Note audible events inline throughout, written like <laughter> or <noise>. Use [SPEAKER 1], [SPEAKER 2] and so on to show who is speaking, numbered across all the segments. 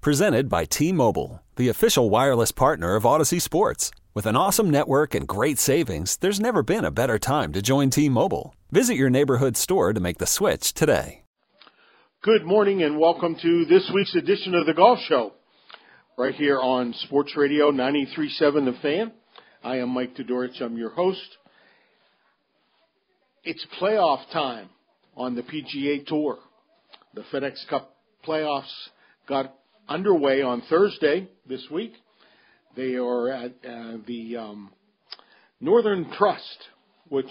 [SPEAKER 1] Presented by T Mobile, the official wireless partner of Audacy Sports. With an awesome network and great savings, there's never been a better time to join T Mobile. Visit your neighborhood store to make the switch today.
[SPEAKER 2] Good morning and welcome to this week's edition of the Golf Show, right here on Sports Radio 93.7 The Fan. I am Mike Dudurich. I'm your host. It's playoff time on the PGA Tour. The FedEx Cup playoffs got underway on Thursday this week. They are at uh, the um, Northern Trust, which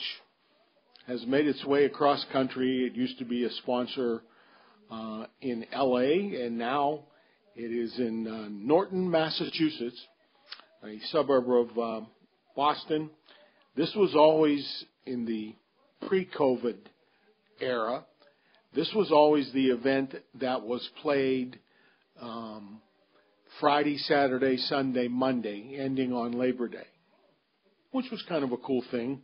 [SPEAKER 2] has made its way across country. It used to be a sponsor uh, in LA, and now it is in uh, Norton, Massachusetts, a suburb of uh, Boston. This was always in the pre-COVID era. This was always the event that was played um, Friday, Saturday, Sunday, Monday, ending on Labor Day, which was kind of a cool thing.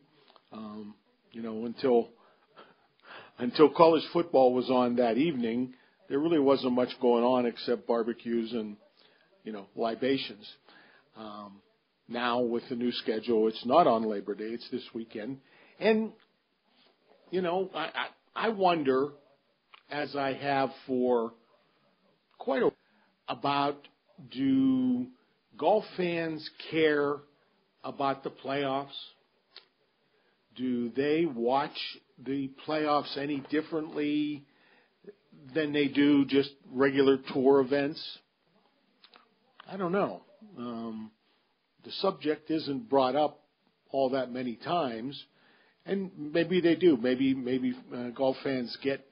[SPEAKER 2] Um, you know, until <laughs> until college football was on that evening, there really wasn't much going on except barbecues and you know libations. Um, now with the new schedule, it's not on Labor Day; it's this weekend, and you know, I, I, I wonder, as I have for quite a about do golf fans care about the playoffs? Do they watch the playoffs any differently than they do just regular tour events? I don't know. Um, the subject isn't brought up all that many times, and maybe they do. Maybe maybe uh, golf fans get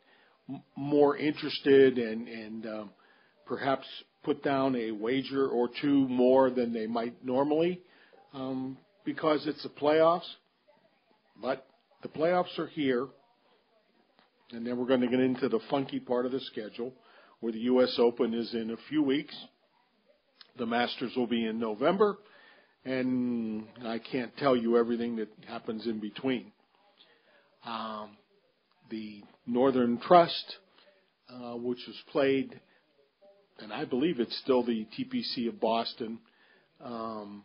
[SPEAKER 2] m- more interested and and um, perhaps put down a wager or two more than they might normally um, because it's the playoffs. But the playoffs are here, and then we're going to get into the funky part of the schedule where the U.S. Open is in a few weeks. The Masters will be in November, and I can't tell you everything that happens in between. Um, the Northern Trust, uh, which was played, and I believe it's still the TPC of Boston, um,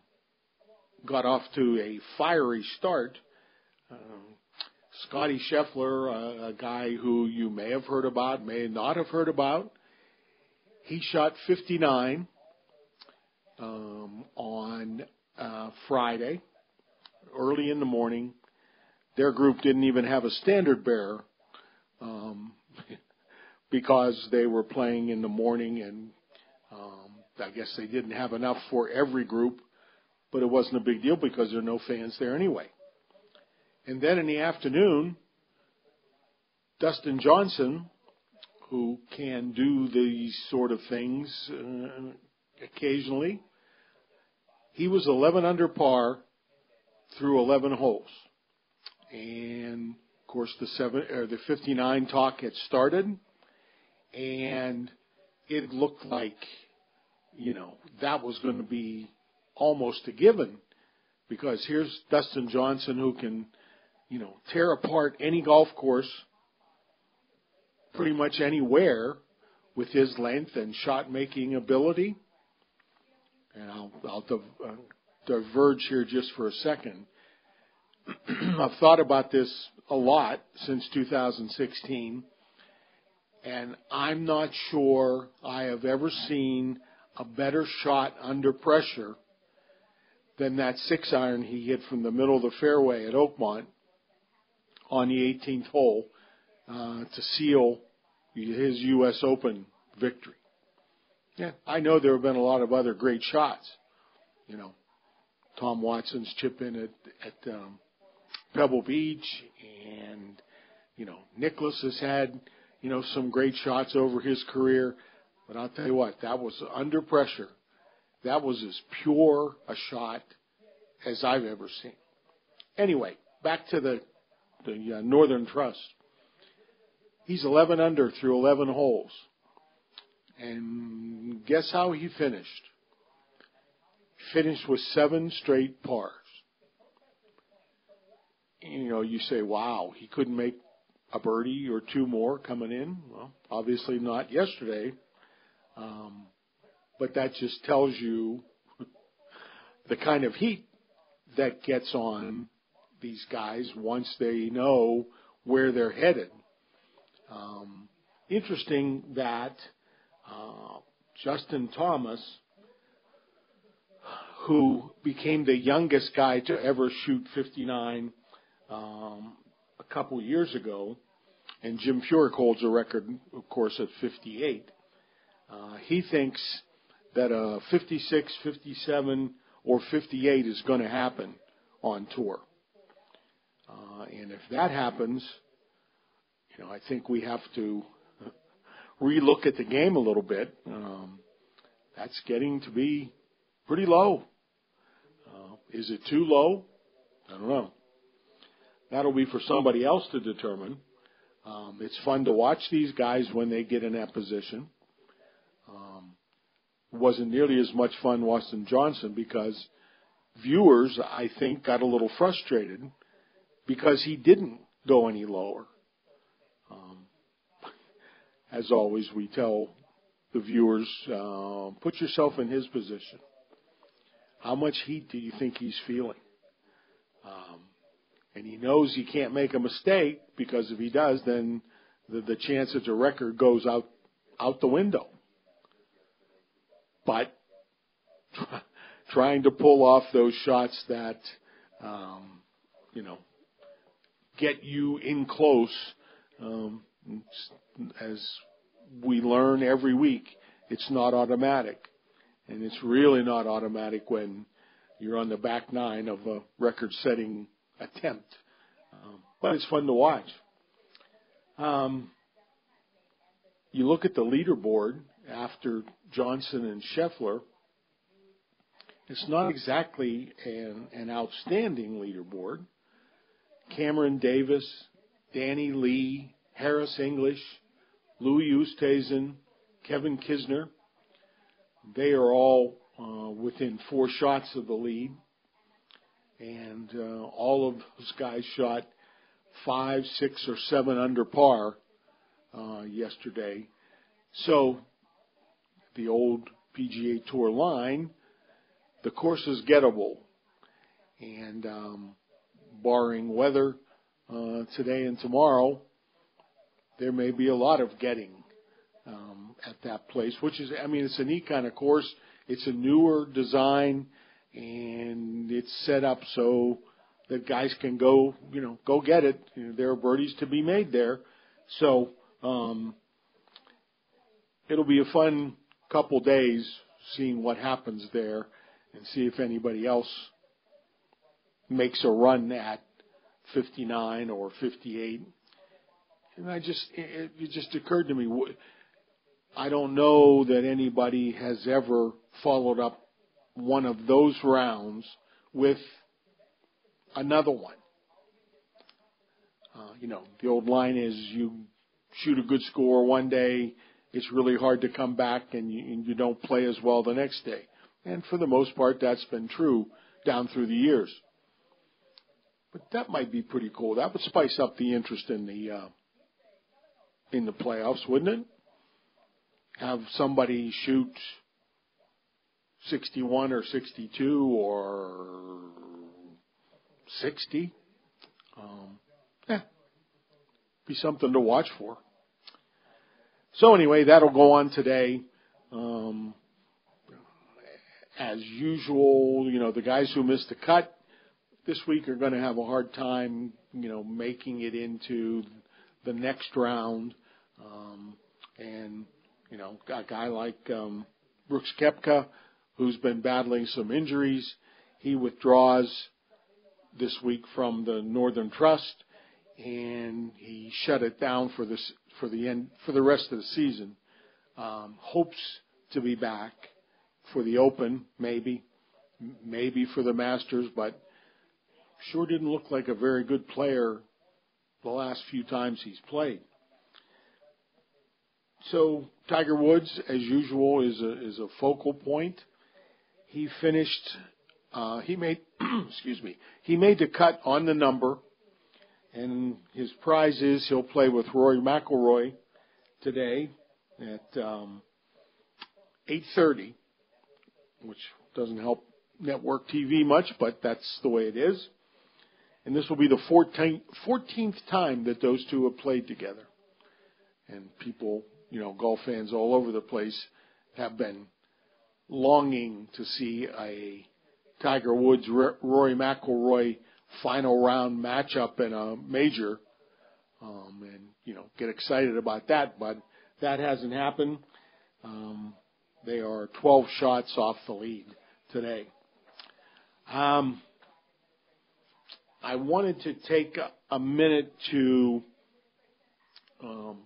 [SPEAKER 2] got off to a fiery start. Um, Scotty Scheffler, a, a guy who you may have heard about, may not have heard about, he shot 59 um, on uh, Friday, early in the morning. Their group didn't even have a standard bearer um, <laughs> because they were playing in the morning, and um, I guess they didn't have enough for every group, but it wasn't a big deal because there are no fans there anyway. And then in the afternoon, Dustin Johnson, who can do these sort of things uh, occasionally, he was 11 under par through 11 holes. And of course, the seven or the 59 talk had started, and it looked like, you know, that was going to be almost a given because here's Dustin Johnson who can, you know, tear apart any golf course pretty much anywhere with his length and shot making ability. And I'll, I'll div- uh, diverge here just for a second. <clears throat> I've thought about this a lot since 2016, and I'm not sure I have ever seen a better shot under pressure than that six iron he hit from the middle of the fairway at Oakmont on the 18th hole uh, to seal his U.S. Open victory. Yeah, I know there have been a lot of other great shots. You know, Tom Watson's chip in at, at um, Pebble Beach, and you know Nicklaus has had you know some great shots over his career. But I'll tell you what, that was under pressure. That was as pure a shot as I've ever seen. Anyway, back to the the uh, Northern Trust. He's 11 under through 11 holes. And guess how he finished? Finished with seven straight pars. You know, you say, wow, he couldn't make a birdie or two more coming in. Well, obviously not yesterday. Um, but that just tells you <laughs> the kind of heat that gets on these guys once they know where they're headed. Um, interesting that uh, Justin Thomas, who became the youngest guy to ever shoot 59 um, couple years ago, and Jim Furyk holds a record, of course, at 58. Uh, he thinks that a 56, 57, or 58 is going to happen on tour. Uh, and if that happens, you know, I think we have to <laughs> relook at the game a little bit. Um, that's getting to be pretty low. Uh, is it too low? I don't know. That'll be for somebody else to determine. Um, it's fun to watch these guys when they get in that position. Um, wasn't nearly as much fun watching Johnson because viewers, I think, got a little frustrated because he didn't go any lower. Um, as always, we tell the viewers, uh, put yourself in his position. How much heat do you think he's feeling? Um, and he knows he can't make a mistake because if he does, then the, the chance at a record goes out out the window. But <laughs> trying to pull off those shots that um, you know get you in close. Um, as we learn every week, it's not automatic. And it's really not automatic when you're on the back nine of a record setting attempt. Um, but it's fun to watch. Um, you look at the leaderboard after Johnson and Scheffler, it's not exactly an, an outstanding leaderboard. Cameron Davis, Danny Lee, Harris English, Louis Oosthuizen, Kevin Kisner. They are all uh, within four shots of the lead. And uh, all of those guys shot five, six, or seven under par uh, yesterday. So the old PGA Tour line, the course is gettable. And um, barring weather uh, today and tomorrow, there may be a lot of getting um, at that place, which is, I mean, it's a neat kind of course. It's a newer design, and it's set up so that guys can go, you know, go get it. You know, there are birdies to be made there, so um, it'll be a fun couple days seeing what happens there, and see if anybody else makes a run at 59 or 58. And I just, it, it just occurred to me, I don't know that anybody has ever followed up one of those rounds with another one. Uh, you know, the old line is you shoot a good score one day, it's really hard to come back and you, and you don't play as well the next day. And for the most part, that's been true down through the years. But that might be pretty cool. That would spice up the interest in the uh, in the playoffs, wouldn't it? Have somebody shoot 61 or 62 or 60. Um, yeah, be something to watch for. So anyway, that'll go on today. Um, as usual, you know, the guys who missed the cut this week are going to have a hard time, you know, making it into the next round. Um, and, you know, a guy like um, Brooks Koepka, who's been battling some injuries, he withdraws this week from the Northern Trust, and he shut it down for this for the end for the rest of the season. um, hopes to be back for the Open, maybe, maybe for the Masters, but sure didn't look like a very good player the last few times he's played. So Tiger Woods, as usual, is a is a focal point. He finished. Uh, he made. <clears throat> excuse me. He made the cut on the number, and his prize is he'll play with Rory McIlroy today at um, 8:30, which doesn't help network TV much, but that's the way it is. And this will be the 14th, 14th time that those two have played together. And people, you know, golf fans all over the place have been longing to see a Tiger Woods Rory McIlroy final round matchup in a major, um, and you know get excited about that. But that hasn't happened. Um, they are 12 shots off the lead today. Um, I wanted to take a, a minute to um,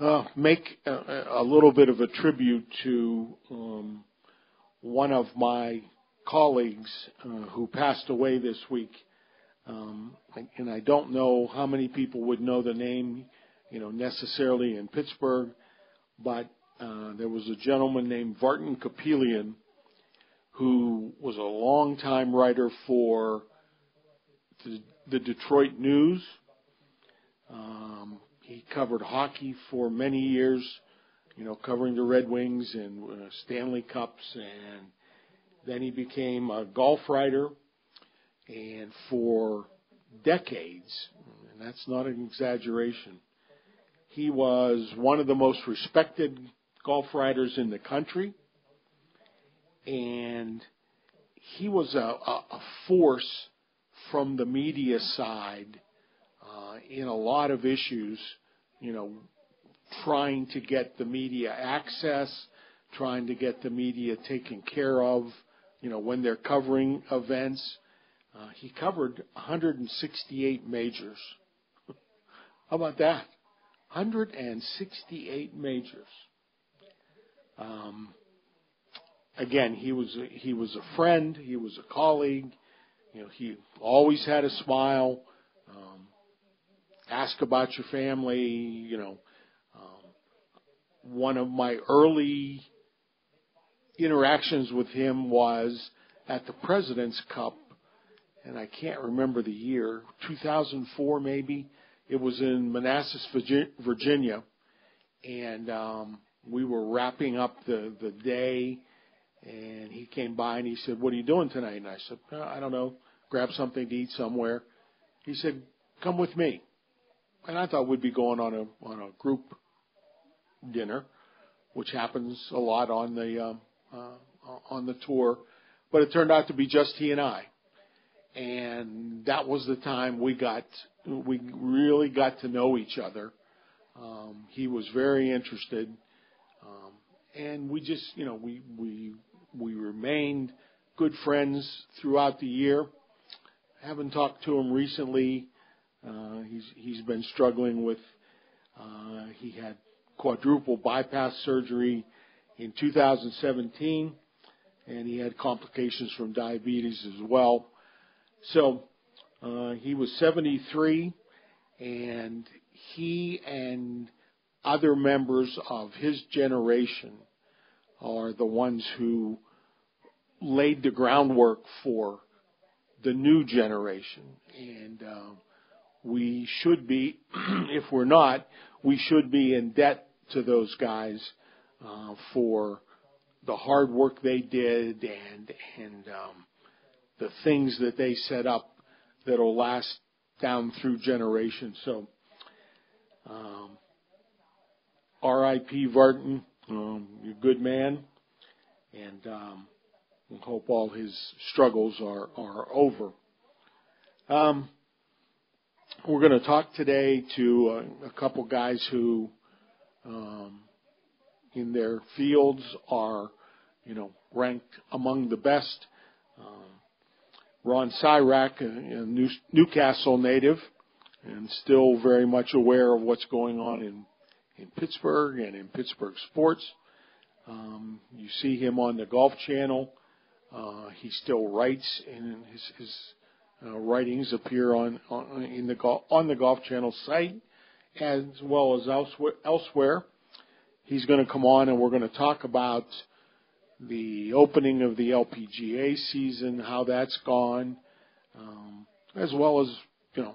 [SPEAKER 2] uh, make a, a, little bit of a tribute to um, one of my colleagues uh, who passed away this week. Um, and I don't know how many people would know the name, you know, necessarily in Pittsburgh, but uh, there was a gentleman named Vartan Kupelian who was a long-time writer for the, the Detroit News. Um, he covered hockey for many years, you know, covering the Red Wings and uh, Stanley Cups, and then he became a golf writer, and for decades, and that's not an exaggeration, he was one of the most respected golf writers in the country, and he was a, a, a force from the media side in a lot of issues, you know, trying to get the media access, trying to get the media taken care of, you know, when they're covering events. Uh, he covered 168 majors. <laughs> How about that? 168 majors. Um, again, he was a, he was a friend, he was a colleague, you know, he always had a smile. Um, ask about your family. You know, um, one of my early interactions with him was at the President's Cup, and I can't remember the year, 2004 maybe. It was in Manassas, Virginia, and um, we were wrapping up the the day and he came by and he said, "What are you doing tonight?" And I said, "I don't know. Grab something to eat somewhere." He said, "Come with me." And I thought we'd be going on a on a group dinner, which happens a lot on the um, uh, on the tour, but it turned out to be just he and I. And that was the time we got we really got to know each other. Um, he was very interested, um, and we just you know we we we remained good friends throughout the year. I haven't talked to him recently. Uh, he's he's been struggling with. Uh, he had quadruple bypass surgery in 2017, and he had complications from diabetes as well. So uh, he was 73, and he and other members of his generation are the ones who laid the groundwork for the new generation. And uh, we should be, <clears throat> if we're not, we should be in debt to those guys uh, for the hard work they did and and um, the things that they set up that'll last down through generations. So, um, R.I.P. Vartan. Um, you're a good man, and um, we hope all his struggles are are over. Um, we're going to talk today to a, a couple guys who, um, in their fields, are, you know, ranked among the best. Um, Ron Sirak, a, a New, Newcastle native, and still very much aware of what's going on in in Pittsburgh and in Pittsburgh sports. Um, you see him on the Golf Channel. Uh, he still writes, and his, his uh, writings appear on, on in the on the Golf Channel site as well as elsewhere. elsewhere. He's going to come on, and we're going to talk about the opening of the LPGA season, how that's gone, um, as well as you know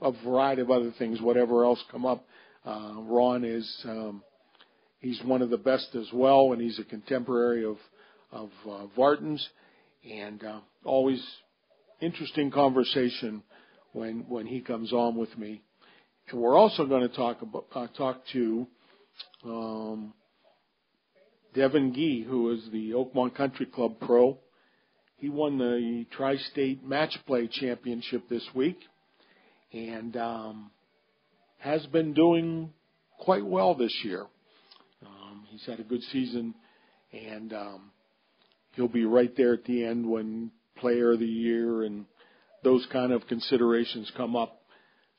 [SPEAKER 2] a variety of other things, whatever else come up. Uh, Ron is um, he's one of the best as well, and he's a contemporary of of uh, Vartan's, and uh, always interesting conversation when when he comes on with me. And we're also going to talk about uh, talk to um, Devin Gee, who is the Oakmont Country Club pro. He won the Tri-State Match Play Championship this week, and um, has been doing quite well this year. Um, he's had a good season, and um, he'll be right there at the end when Player of the Year and those kind of considerations come up.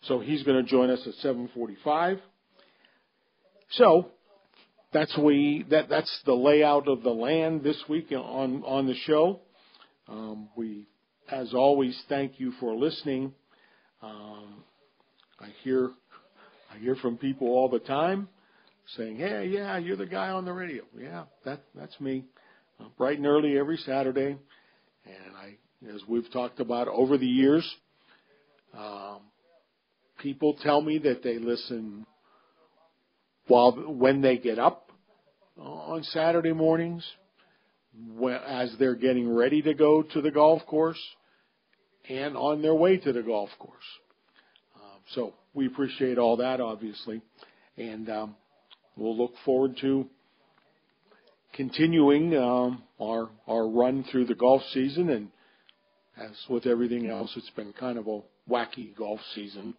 [SPEAKER 2] So he's going to join us at 7:45. So that's we that that's the layout of the land this week on on the show. Um, we, as always, thank you for listening. Um, I hear I hear from people all the time saying, "Hey, yeah, you're the guy on the radio." Yeah, that that's me. Uh, bright and early every Saturday, and I, as we've talked about over the years, um, people tell me that they listen while when they get up on Saturday mornings, when, as they're getting ready to go to the golf course, and on their way to the golf course. Um, so we appreciate all that, obviously, and um, we'll look forward to continuing um, our our run through the golf season. And as with everything else, it's been kind of a wacky golf season